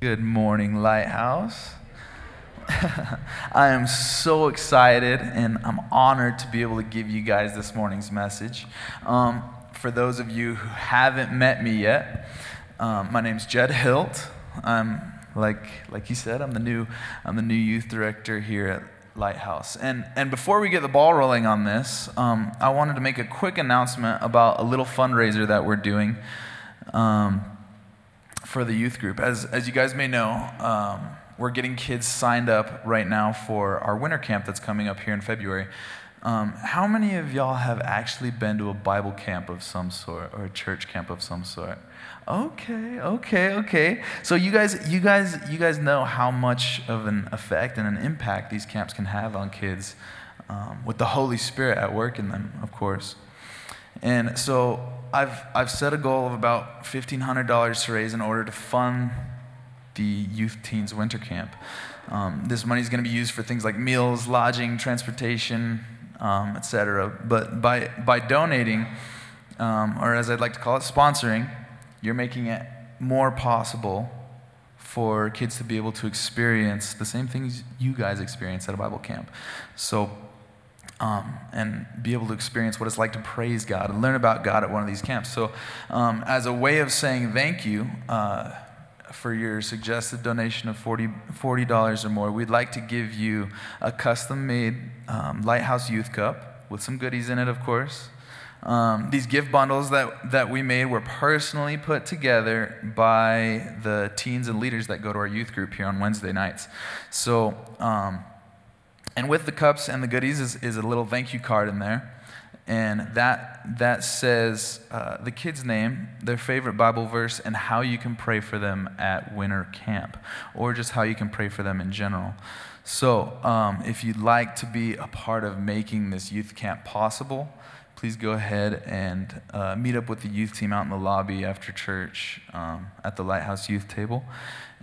Good morning, Lighthouse. I am so excited and I'm honored to be able to give you guys this morning's message. Um, for those of you who haven't met me yet, um, my name's Jed Hilt. I'm like like you said, I'm the new I'm the new youth director here at Lighthouse. And and before we get the ball rolling on this, um, I wanted to make a quick announcement about a little fundraiser that we're doing. Um, for the youth group. As, as you guys may know, um, we're getting kids signed up right now for our winter camp that's coming up here in February. Um, how many of y'all have actually been to a Bible camp of some sort or a church camp of some sort? Okay, okay, okay. So you guys, you guys, you guys know how much of an effect and an impact these camps can have on kids, um, with the Holy Spirit at work in them, of course. And so I've, I've set a goal of about $1,500 to raise in order to fund the Youth Teens Winter Camp. Um, this money is going to be used for things like meals, lodging, transportation, um, etc. But by, by donating, um, or as I'd like to call it, sponsoring, you're making it more possible for kids to be able to experience the same things you guys experience at a Bible camp. So um, and be able to experience what it's like to praise God and learn about God at one of these camps. So, um, as a way of saying thank you uh, for your suggested donation of 40, $40 or more, we'd like to give you a custom made um, Lighthouse Youth Cup with some goodies in it, of course. Um, these gift bundles that, that we made were personally put together by the teens and leaders that go to our youth group here on Wednesday nights. So, um, and with the cups and the goodies is, is a little thank you card in there. And that, that says uh, the kid's name, their favorite Bible verse, and how you can pray for them at winter camp, or just how you can pray for them in general. So, um, if you'd like to be a part of making this youth camp possible, please go ahead and uh, meet up with the youth team out in the lobby after church um, at the Lighthouse Youth Table.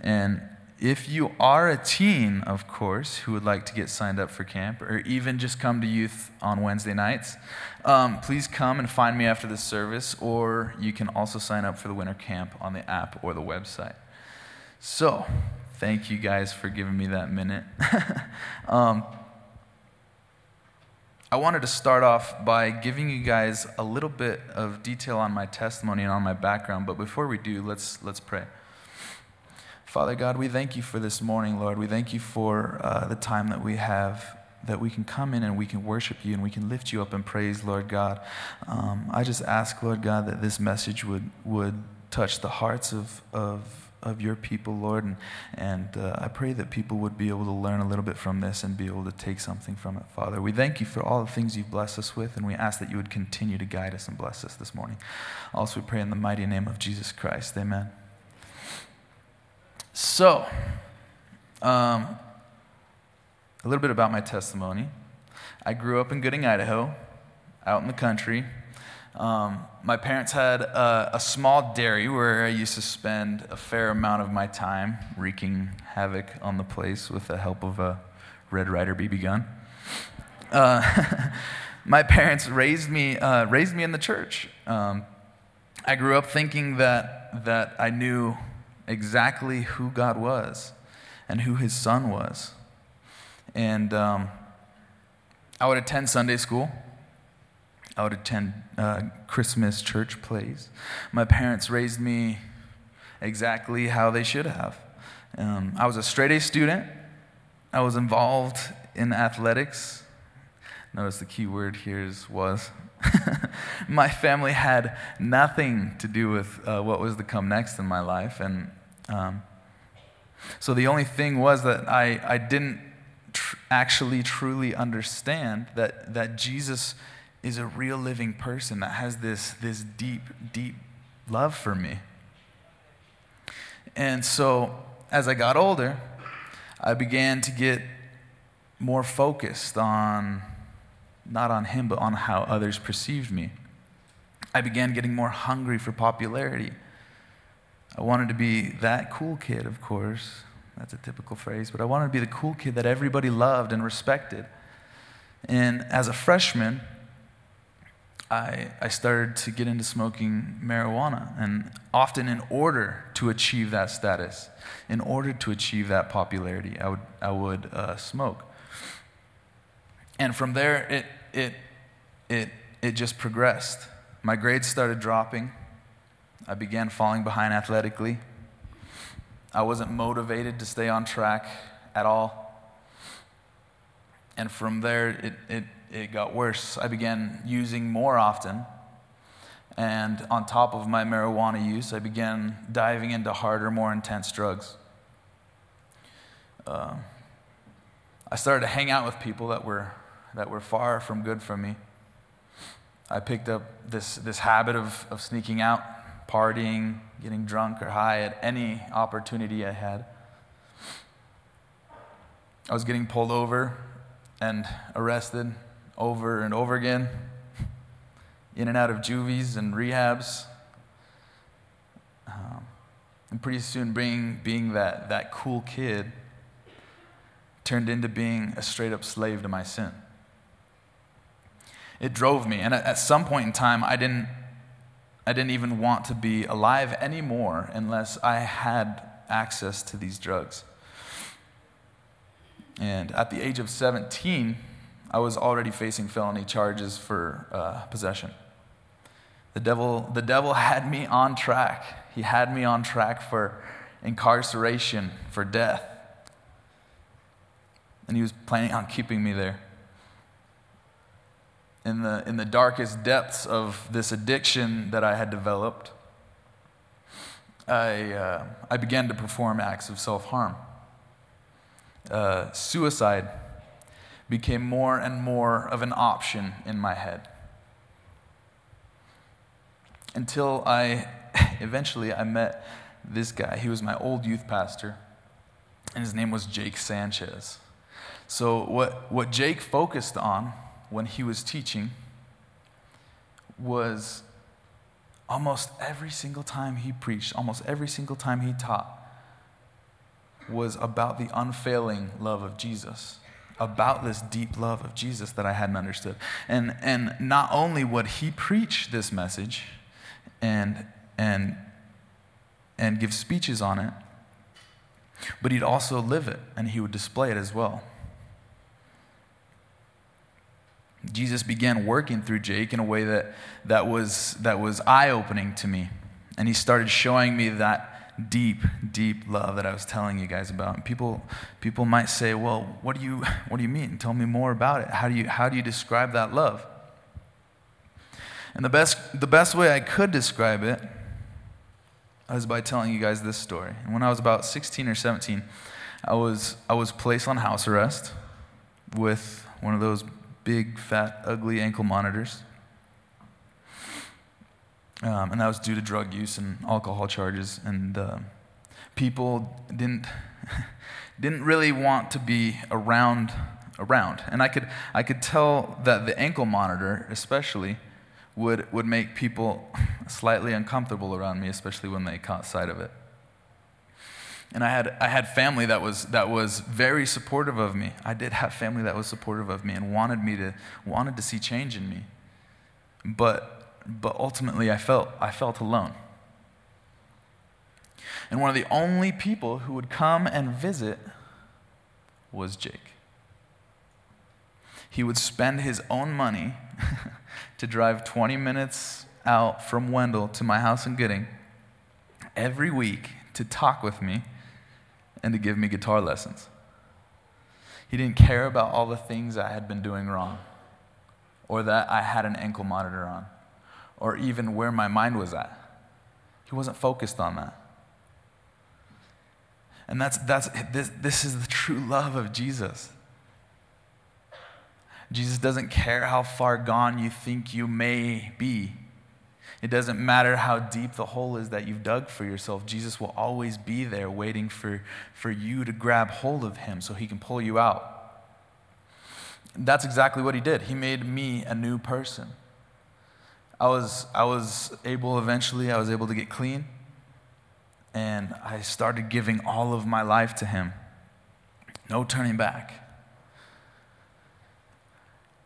And if you are a teen, of course, who would like to get signed up for camp or even just come to youth on Wednesday nights, um, please come and find me after the service, or you can also sign up for the winter camp on the app or the website. So, thank you guys for giving me that minute. um, I wanted to start off by giving you guys a little bit of detail on my testimony and on my background, but before we do, let's, let's pray. Father God, we thank you for this morning, Lord. We thank you for uh, the time that we have, that we can come in and we can worship you and we can lift you up and praise, Lord God. Um, I just ask, Lord God, that this message would, would touch the hearts of, of, of your people, Lord. And, and uh, I pray that people would be able to learn a little bit from this and be able to take something from it, Father. We thank you for all the things you've blessed us with, and we ask that you would continue to guide us and bless us this morning. Also, we pray in the mighty name of Jesus Christ. Amen. So, um, a little bit about my testimony. I grew up in Gooding, Idaho, out in the country. Um, my parents had a, a, small dairy where I used to spend a fair amount of my time wreaking havoc on the place with the help of a Red Ryder BB gun. Uh, my parents raised me, uh, raised me in the church. Um, I grew up thinking that, that I knew exactly who God was and who his son was. And um, I would attend Sunday school. I would attend uh, Christmas church plays. My parents raised me exactly how they should have. Um, I was a straight A student. I was involved in athletics. Notice the key word here is was. my family had nothing to do with uh, what was to come next in my life, and um, so the only thing was that I, I didn't tr- actually truly understand that, that Jesus is a real living person that has this, this deep, deep love for me. And so as I got older, I began to get more focused on, not on him, but on how others perceived me. I began getting more hungry for popularity. I wanted to be that cool kid, of course. That's a typical phrase, but I wanted to be the cool kid that everybody loved and respected. And as a freshman, I, I started to get into smoking marijuana. And often, in order to achieve that status, in order to achieve that popularity, I would, I would uh, smoke. And from there, it, it, it, it just progressed. My grades started dropping. I began falling behind athletically. I wasn't motivated to stay on track at all. And from there, it, it, it got worse. I began using more often. And on top of my marijuana use, I began diving into harder, more intense drugs. Uh, I started to hang out with people that were, that were far from good for me. I picked up this, this habit of, of sneaking out, partying, getting drunk or high at any opportunity I had. I was getting pulled over and arrested over and over again, in and out of juvies and rehabs. Um, and pretty soon, being, being that, that cool kid turned into being a straight up slave to my sin. It drove me. And at, at some point in time, I didn't, I didn't even want to be alive anymore unless I had access to these drugs. And at the age of 17, I was already facing felony charges for uh, possession. The devil, the devil had me on track. He had me on track for incarceration, for death. And he was planning on keeping me there. In the, in the darkest depths of this addiction that I had developed, I, uh, I began to perform acts of self harm. Uh, suicide became more and more of an option in my head. Until I eventually I met this guy. He was my old youth pastor, and his name was Jake Sanchez. So, what, what Jake focused on when he was teaching was almost every single time he preached, almost every single time he taught, was about the unfailing love of Jesus about this deep love of Jesus that I hadn't understood. And, and not only would he preach this message and, and, and give speeches on it, but he'd also live it and he would display it as well. Jesus began working through Jake in a way that, that was, that was eye opening to me. And he started showing me that deep, deep love that I was telling you guys about. And people, people might say, well, what do, you, what do you mean? Tell me more about it. How do you, how do you describe that love? And the best, the best way I could describe it was by telling you guys this story. And when I was about 16 or 17, I was, I was placed on house arrest with one of those big, fat, ugly ankle monitors. Um, and that was due to drug use and alcohol charges. And uh, people didn't, didn't really want to be around, around. And I could, I could tell that the ankle monitor, especially, would, would make people slightly uncomfortable around me, especially when they caught sight of it. And I had, I had family that was, that was very supportive of me. I did have family that was supportive of me and wanted me to, wanted to see change in me. But but ultimately I felt, I felt alone. And one of the only people who would come and visit was Jake. He would spend his own money to drive 20 minutes out from Wendell to my house in Gooding every week to talk with me and to give me guitar lessons. He didn't care about all the things I had been doing wrong or that I had an ankle monitor on or even where my mind was at. He wasn't focused on that. And that's, that's, this, this is the true love of Jesus. Jesus doesn't care how far gone you think you may be. It doesn't matter how deep the hole is that you've dug for yourself. Jesus will always be there waiting for, for you to grab hold of him so he can pull you out. that's exactly what he did. He made me a new person. I was, I was able eventually, I was able to get clean. And I started giving all of my life to Him. No turning back.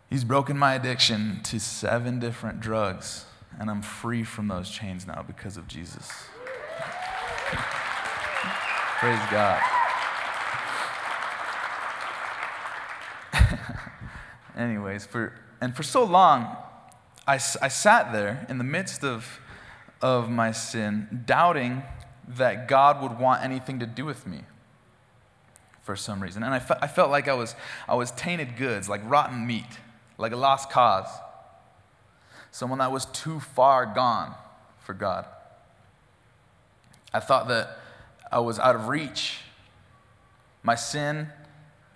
He's broken my addiction to seven different drugs, and I'm free from those chains now because of Jesus. Praise God. Anyways, for, and for so long, I, I sat there in the midst of, of my sin, doubting that God would want anything to do with me for some reason. And I, fe- I felt like I was, I was tainted goods, like rotten meat, like a lost cause, someone that was too far gone for God. I thought that I was out of reach. My sin,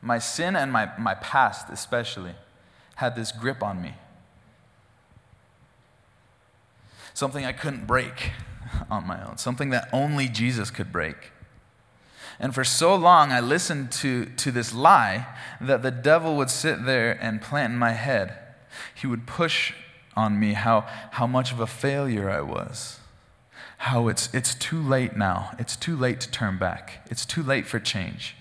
my sin and my, my past especially, had this grip on me. Something I couldn't break on my own, something that only Jesus could break. And for so long, I listened to, to this lie that the devil would sit there and plant in my head. He would push on me how, how much of a failure I was, how it's, it's too late now. It's too late to turn back, it's too late for change.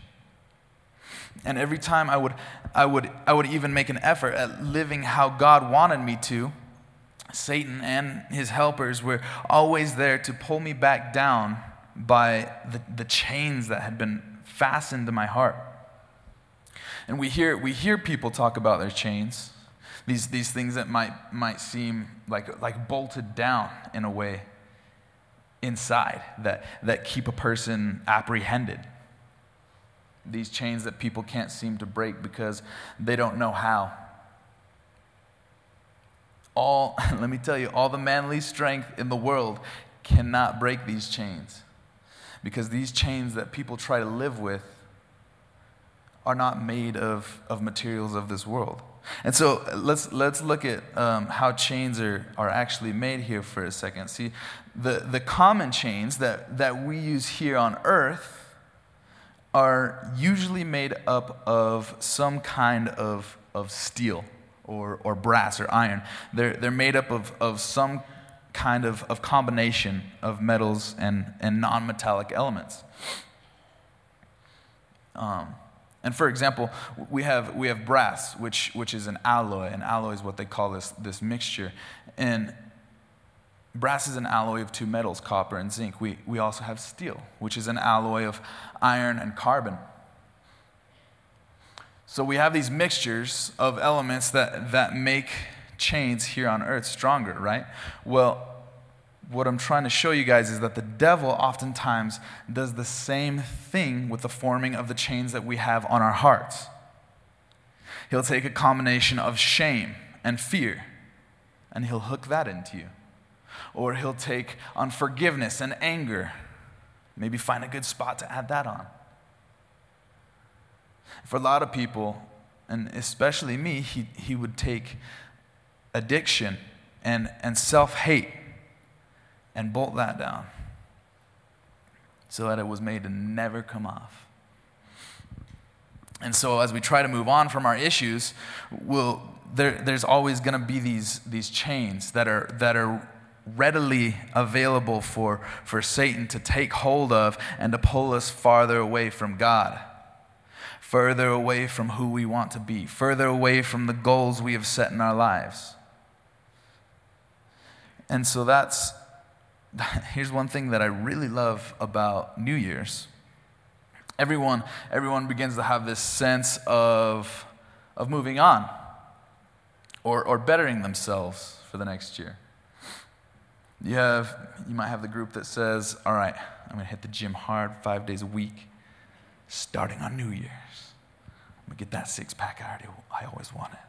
And every time I would, I would, I would even make an effort at living how God wanted me to, Satan and his helpers were always there to pull me back down by the, the chains that had been fastened to my heart. And we hear, we hear people talk about their chains, these, these things that might, might seem like, like bolted down in a way inside that, that keep a person apprehended. These chains that people can't seem to break because they don't know how. All, let me tell you, all the manly strength in the world cannot break these chains because these chains that people try to live with are not made of, of materials of this world. And so let's, let's look at um, how chains are, are actually made here for a second. See, the, the common chains that, that we use here on earth are usually made up of some kind of, of steel or, or brass or iron. They're, they're made up of, of some kind of, of combination of metals and, and non metallic elements. Um, and for example, we have, we have brass, which, which is an alloy. An alloy is what they call this, this mixture. And brass is an alloy of two metals, copper and zinc. We, we also have steel, which is an alloy of iron and carbon. So we have these mixtures of elements that, that make chains here on earth stronger, right? Well, what I'm trying to show you guys is that the devil oftentimes does the same thing with the forming of the chains that we have on our hearts. He'll take a combination of shame and fear, and he'll hook that into you. Or he'll take unforgiveness and anger, maybe find a good spot to add that on. For a lot of people, and especially me, he, he would take addiction and, and self hate and bolt that down so that it was made to never come off. And so, as we try to move on from our issues, we'll, there, there's always going to be these, these chains that are, that are readily available for, for Satan to take hold of and to pull us farther away from God, further away from who we want to be, further away from the goals we have set in our lives. And so that's here's one thing that I really love about New Year's. Everyone, everyone begins to have this sense of, of moving on or, or bettering themselves for the next year. You, have, you might have the group that says, All right, I'm going to hit the gym hard five days a week, starting on New Year's. I'm going to get that six pack I, already, I always wanted.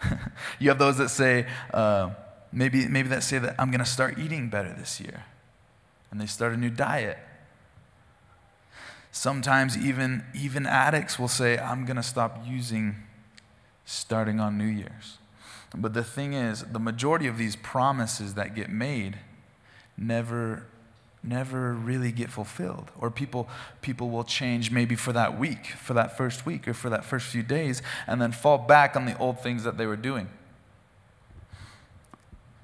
you have those that say, uh, maybe, maybe that say that I'm going to start eating better this year. And they start a new diet. Sometimes even, even addicts will say, I'm going to stop using starting on New Year's. But the thing is, the majority of these promises that get made never never really get fulfilled or people people will change maybe for that week for that first week or for that first few days and then fall back on the old things that they were doing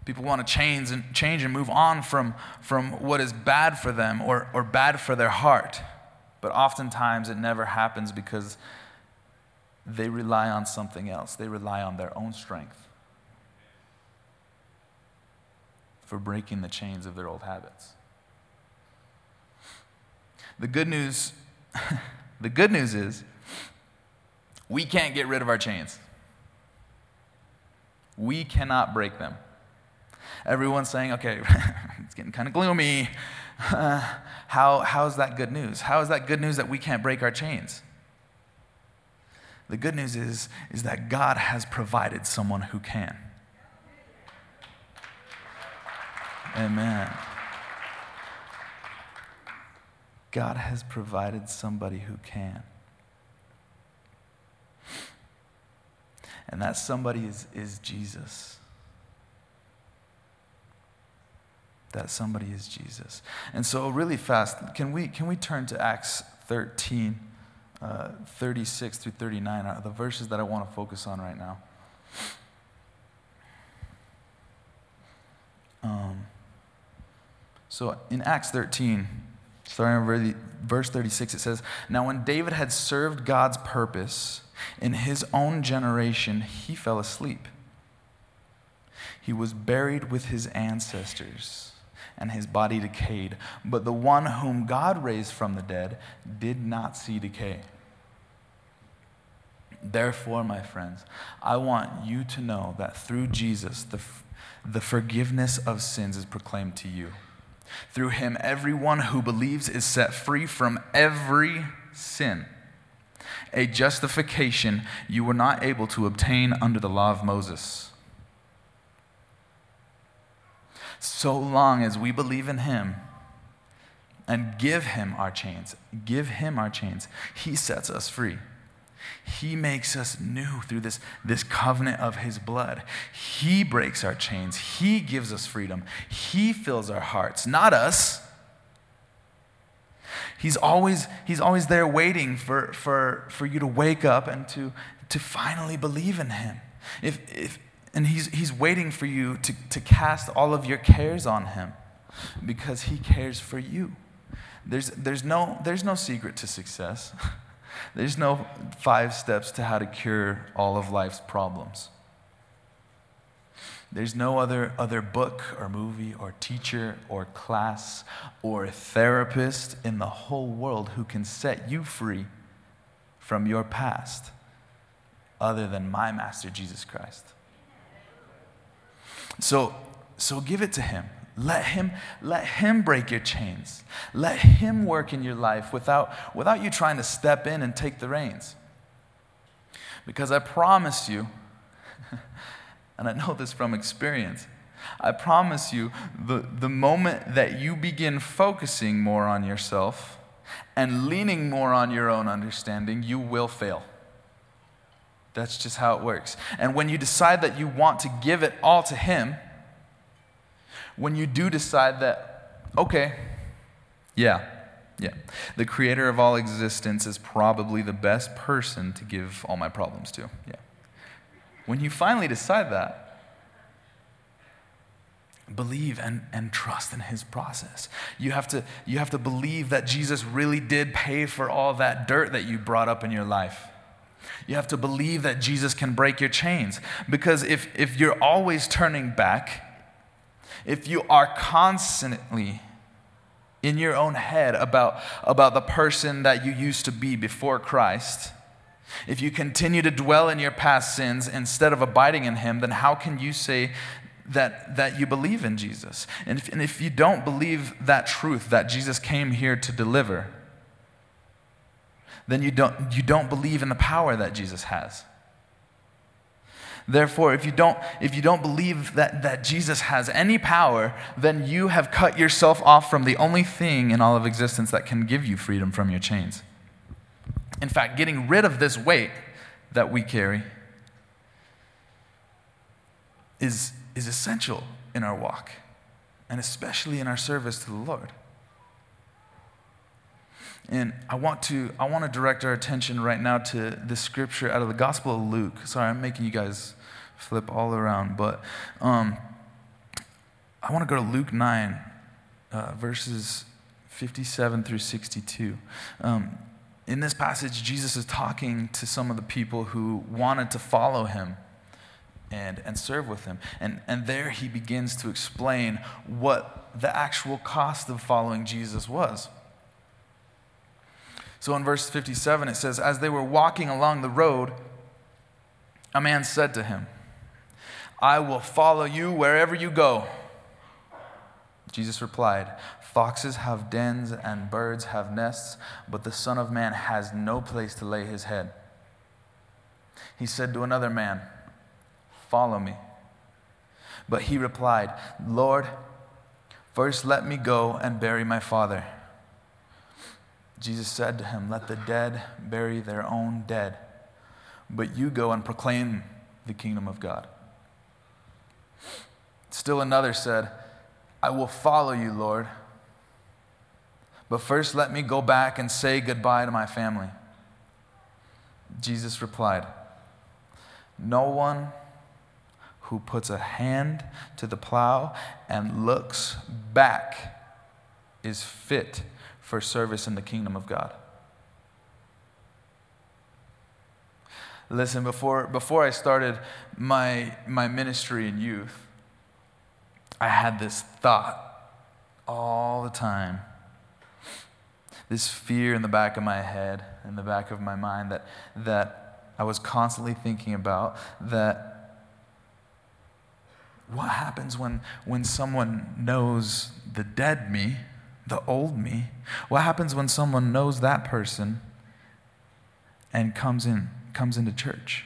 People want to change and, change and move on from, from what is bad for them or, or bad for their heart. But oftentimes it never happens because they rely on something else. They rely on their own strength for breaking the chains of their old habits. The good news, the good news is we can't get rid of our chains. We cannot break them. Everyone's saying, okay, it's getting kind of gloomy. Uh, how, how is that good news? How is that good news that we can't break our chains? The good news is, is that God has provided someone who can. Amen. God has provided somebody who can. And that somebody is, is Jesus. That somebody is Jesus. And so, really fast, can we, can we turn to Acts 13, uh, 36 through 39, are the verses that I want to focus on right now? Um, so, in Acts 13, starting in verse 36, it says, Now, when David had served God's purpose, in his own generation, he fell asleep. He was buried with his ancestors, and his body decayed. But the one whom God raised from the dead did not see decay. Therefore, my friends, I want you to know that through Jesus, the, the forgiveness of sins is proclaimed to you. Through him, everyone who believes is set free from every sin a justification you were not able to obtain under the law of Moses. So long as we believe in him and give him our chains, give him our chains, he sets us free. He makes us new through this, this covenant of His blood. He breaks our chains. He gives us freedom. He fills our hearts, not us. He's always, he's always there waiting for, for, for you to wake up and to, to finally believe in Him. If, if, and he's, he's waiting for you to, to cast all of your cares on Him because He cares for you. There's, there's, no, there's no secret to success. There's no five steps to how to cure all of life's problems. There's no other, other book or movie or teacher or class or therapist in the whole world who can set you free from your past other than my Master Jesus Christ. So, so give it to Him. Let him, let him break your chains. Let him work in your life without, without you trying to step in and take the reins. Because I promise you, and I know this from experience. I promise you, the, the moment that you begin focusing more on yourself and leaning more on your own understanding, you will fail. That's just how it works. And when you decide that you want to give it all to Him, when you do decide that, okay, yeah, yeah, the creator of all existence is probably the best person to give all my problems to. Yeah. When you finally decide that, believe and, and trust in his process. You have, to, you have to believe that Jesus really did pay for all that dirt that you brought up in your life. You have to believe that Jesus can break your chains. Because if, if you're always turning back, if you are constantly in your own head about, about the person that you used to be before Christ, if you continue to dwell in your past sins instead of abiding in Him, then how can you say that, that you believe in Jesus? And if, and if you don't believe that truth that Jesus came here to deliver, then you don't, you don't believe in the power that Jesus has. Therefore, if you don't, if you don't believe that, that Jesus has any power, then you have cut yourself off from the only thing in all of existence that can give you freedom from your chains. In fact, getting rid of this weight that we carry is, is essential in our walk, and especially in our service to the Lord. And I want to I want to direct our attention right now to the scripture out of the Gospel of Luke. Sorry, I'm making you guys flip all around, but um, I want to go to Luke 9, uh, verses 57 through 62. Um, in this passage, Jesus is talking to some of the people who wanted to follow him and, and serve with him. And, and there he begins to explain what the actual cost of following Jesus was. So in verse 57, it says, As they were walking along the road, a man said to him, I will follow you wherever you go. Jesus replied, Foxes have dens and birds have nests, but the Son of Man has no place to lay his head. He said to another man, Follow me. But he replied, Lord, first let me go and bury my father. Jesus said to him, Let the dead bury their own dead, but you go and proclaim the kingdom of God. Still another said, I will follow you, Lord but first, let me go back and say goodbye to my family. Jesus replied, No one who puts a hand to the plow and looks back is fit for service in the kingdom of God. Listen, before, before I started my, my ministry in youth, I had this thought all the time this fear in the back of my head, in the back of my mind that, that I was constantly thinking about that what happens when, when someone knows the dead me, the old me? What happens when someone knows that person and comes in, comes into church?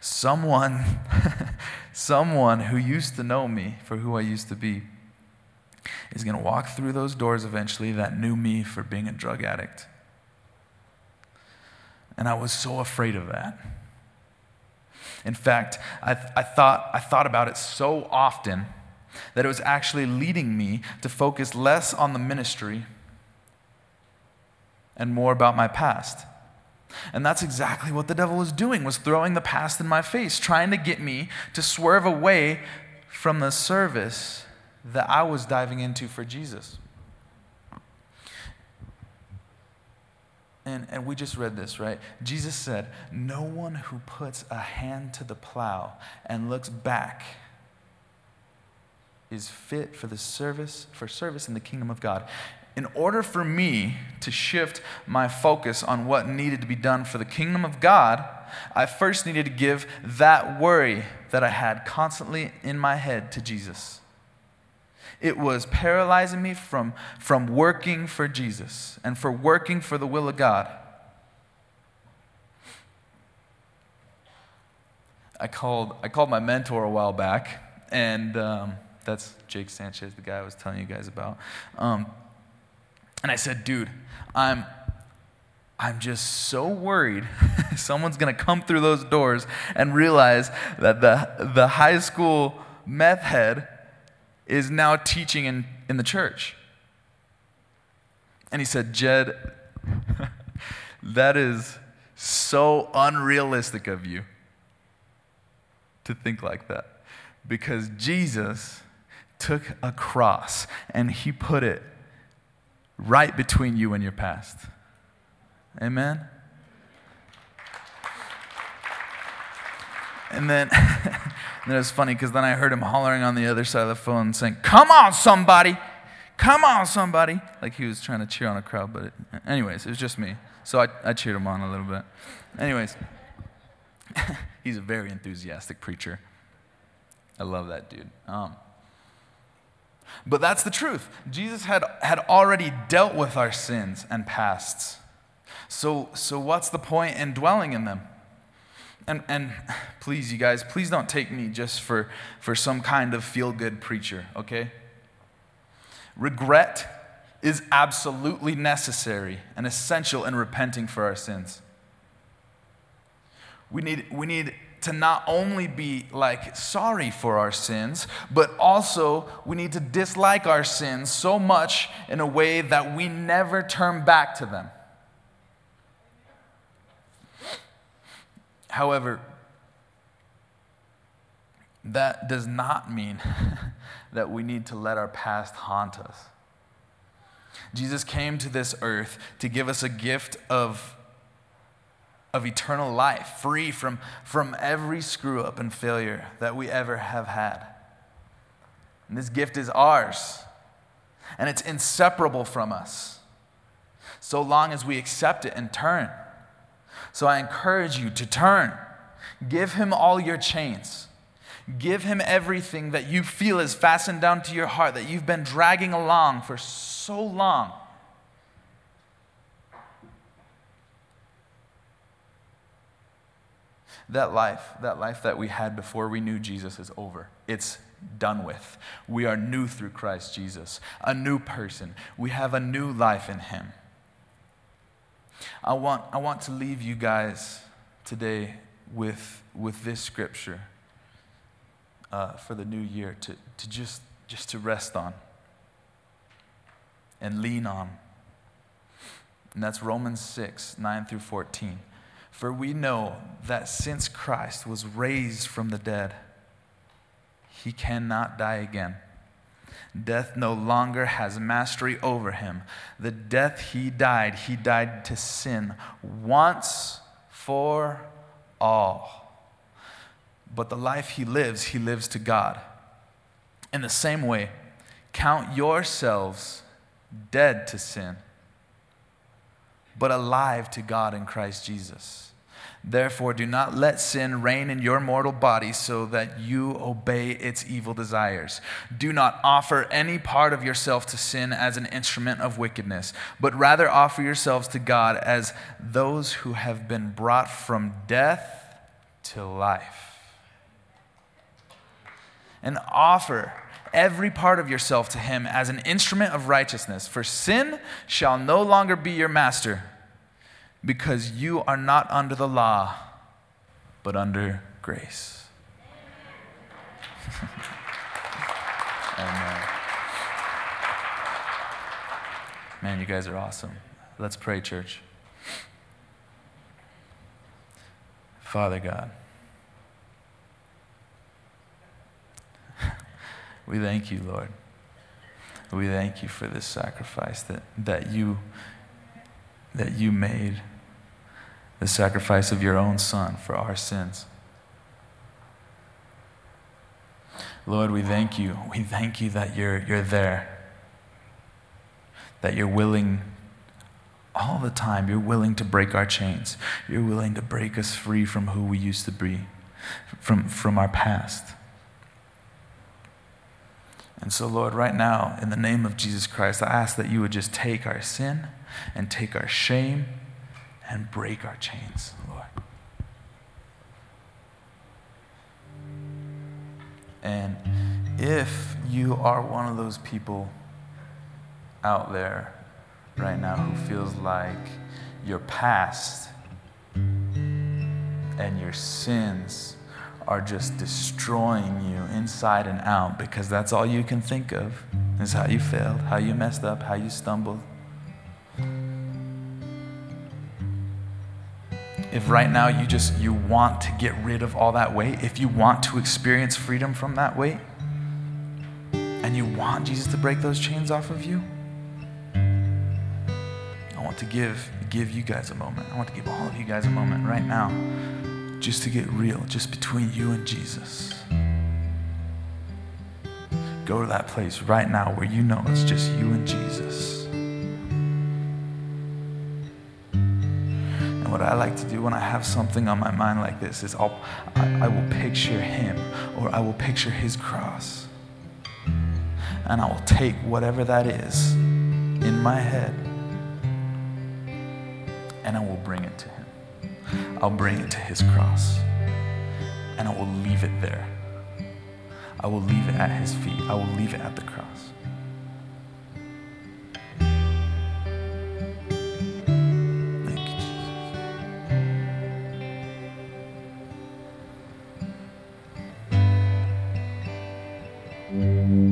Someone, someone who used to know me for who I used to be is going to walk through those doors eventually that knew me for being a drug addict. And I was so afraid of that. In fact, I, I, thought, I thought about it so often that it was actually leading me to focus less on the ministry and more about my past. And that's exactly what the devil was doing, was throwing the past in my face, trying to get me to swerve away from the service that I was diving into for Jesus. And, and we just read this, right? Jesus said, No one who puts a hand to the plow and looks back is fit for the service, for service in the kingdom of God. In order for me to shift my focus on what needed to be done for the kingdom of God, I first needed to give that worry that I had constantly in my head to Jesus. It was paralyzing me from, from working for Jesus and for working for the will of God. I called, I called my mentor a while back, and um, that's Jake Sanchez, the guy I was telling you guys about. Um, and I said, dude, I'm, I'm just so worried someone's going to come through those doors and realize that the, the high school meth head is now teaching in, in the church. And he said, Jed, that is so unrealistic of you to think like that. Because Jesus took a cross and he put it right between you and your past. Amen? And then And it was funny because then I heard him hollering on the other side of the phone saying, Come on, somebody! Come on, somebody! Like he was trying to cheer on a crowd, but it, anyways, it was just me. So I, I cheered him on a little bit. Anyways, he's a very enthusiastic preacher. I love that dude. Um, but that's the truth. Jesus had, had already dealt with our sins and pasts. So, so what's the point in dwelling in them? And, and please, you guys, please don't take me just for, for some kind of feel good preacher, okay? Regret is absolutely necessary and essential in repenting for our sins. We need, we need to not only be like sorry for our sins, but also we need to dislike our sins so much in a way that we never turn back to them. However, that does not mean that we need to let our past haunt us. Jesus came to this earth to give us a gift of, of eternal life, free from, from every screw up and failure that we ever have had. And this gift is ours, and it's inseparable from us, so long as we accept it and turn. So I encourage you to turn. Give him all your chains. Give him everything that you feel is fastened down to your heart, that you've been dragging along for so long. That life, that life that we had before we knew Jesus is over. It's done with. We are new through Christ Jesus, a new person. We have a new life in Him. I want, I want to leave you guys today with, with this scripture uh, for the new year to, to just, just to rest on and lean on. And that's Romans 6, 9 through 14. For we know that since Christ was raised from the dead, he cannot die again. Death no longer has mastery over him. The death he died, he died to sin once for all. But the life he lives, he lives to God. In the same way, count yourselves dead to sin, but alive to God in Christ Jesus. Therefore, do not let sin reign in your mortal body so that you obey its evil desires. Do not offer any part of yourself to sin as an instrument of wickedness, but rather offer yourselves to God as those who have been brought from death to life. And offer every part of yourself to Him as an instrument of righteousness, for sin shall no longer be your master because you are not under the law, but under grace. Man, you guys are awesome. Let's pray, church. Father God, we thank you, Lord. We thank you for this sacrifice that, that, you, that you made the sacrifice of your own Son for our sins. Lord, we thank you. We thank you that you're, you're there, that you're willing all the time. You're willing to break our chains. You're willing to break us free from who we used to be, from, from our past. And so, Lord, right now, in the name of Jesus Christ, I ask that you would just take our sin and take our shame and break our chains, Lord. And if you are one of those people out there right now who feels like your past and your sins are just destroying you inside and out because that's all you can think of is how you failed, how you messed up, how you stumbled. if right now you just you want to get rid of all that weight if you want to experience freedom from that weight and you want jesus to break those chains off of you i want to give give you guys a moment i want to give all of you guys a moment right now just to get real just between you and jesus go to that place right now where you know it's just you and jesus And what I like to do when I have something on my mind like this is I'll, I, I will picture him or I will picture his cross. And I will take whatever that is in my head I'll bring it to his cross and I will leave it there. I will leave it at his feet. I will leave it at the cross. doesn't you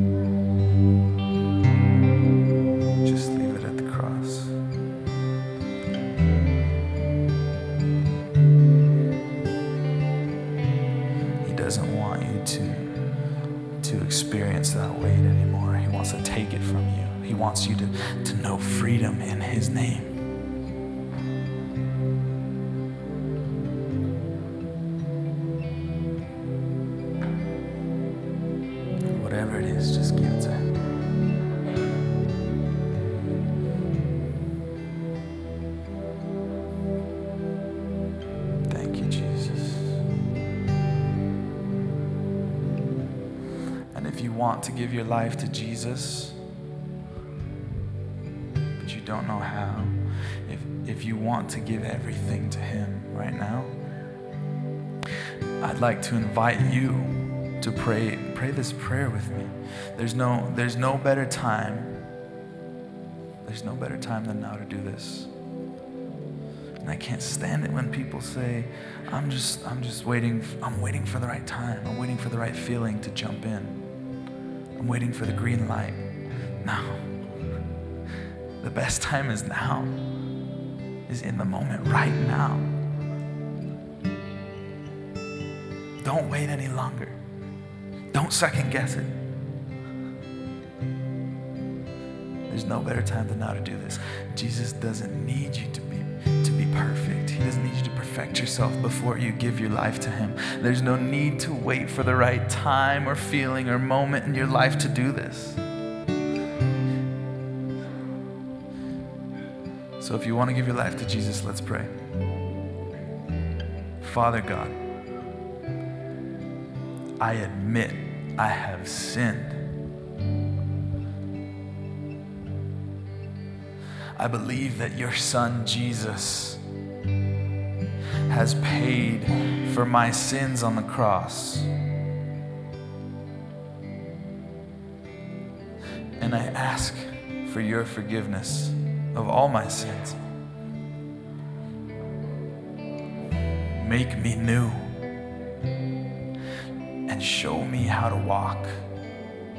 to give your life to Jesus, but you don't know how, if, if you want to give everything to Him right now, I'd like to invite you to pray pray this prayer with me. There's no there's no better time. There's no better time than now to do this. And I can't stand it when people say, I'm just I'm just waiting I'm waiting for the right time. I'm waiting for the right feeling to jump in. I'm waiting for the green light. No. The best time is now. Is in the moment right now. Don't wait any longer. Don't second guess it. There's no better time than now to do this. Jesus doesn't need you to perfect. He doesn't need you to perfect yourself before you give your life to him. There's no need to wait for the right time or feeling or moment in your life to do this. So if you want to give your life to Jesus, let's pray. Father God, I admit I have sinned. I believe that your son Jesus has paid for my sins on the cross. And I ask for your forgiveness of all my sins. Make me new and show me how to walk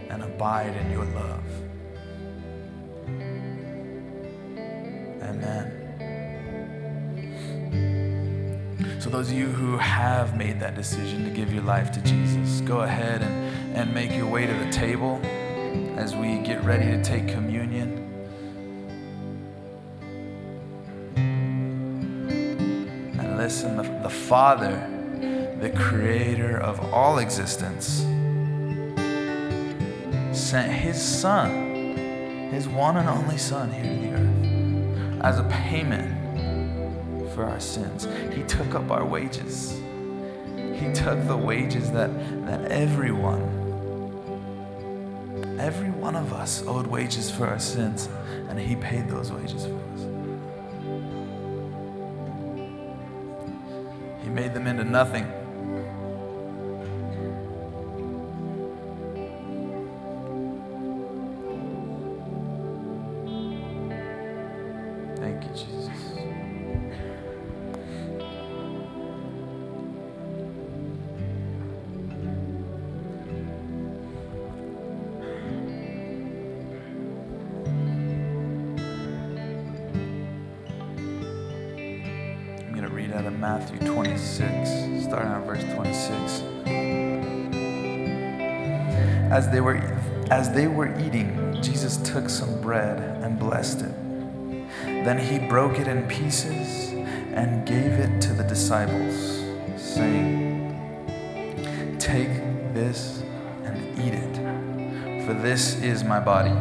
and abide in your love. Those of you who have made that decision to give your life to Jesus, go ahead and, and make your way to the table as we get ready to take communion. And listen, the, the Father, the creator of all existence, sent his Son, his one and only Son, here to the earth as a payment our sins. He took up our wages. He took the wages that, that everyone, every one of us owed wages for our sins, and He paid those wages for us. He made them into nothing. As they were eating, Jesus took some bread and blessed it. Then he broke it in pieces and gave it to the disciples, saying, "Take this and eat it, for this is my body."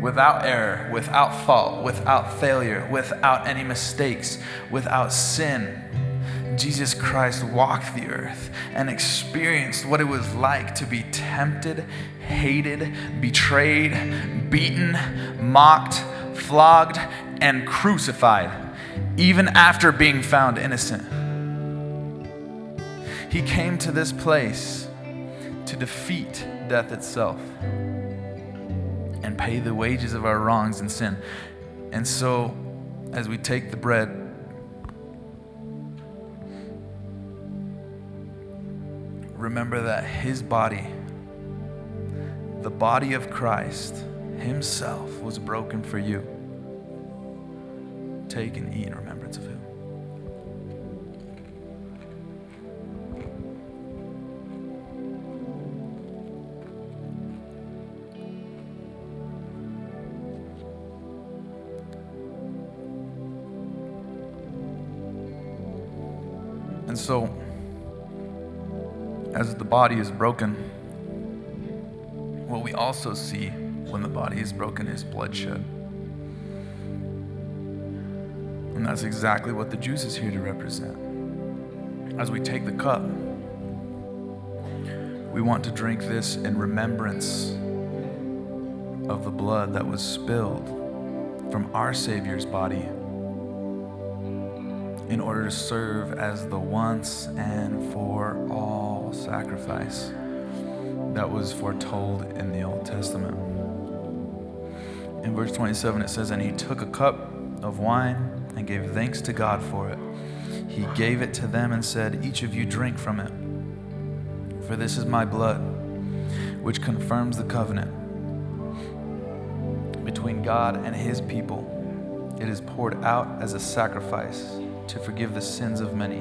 without error, without fault, without failure, without any mistakes, without sin. Jesus Christ walked the earth and experienced what it was like to be tempted, hated, betrayed, beaten, mocked, flogged, and crucified, even after being found innocent. He came to this place to defeat death itself and pay the wages of our wrongs and sin. And so, as we take the bread, remember that his body, the body of Christ himself, was broken for you. Take and eat in remembrance of him. And so, as the body is broken, what we also see when the body is broken is bloodshed. And that's exactly what the juice is here to represent. As we take the cup, we want to drink this in remembrance of the blood that was spilled from our Savior's body in order to serve as the once and for all sacrifice that was foretold in the Old Testament. In verse 27, it says, And he took a cup of wine and gave thanks to God for it. He gave it to them and said, Each of you drink from it, for this is my blood, which confirms the covenant between God and his people. It is poured out as a sacrifice to forgive the sins of many.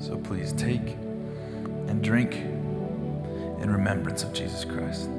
So please take and drink in remembrance of Jesus Christ.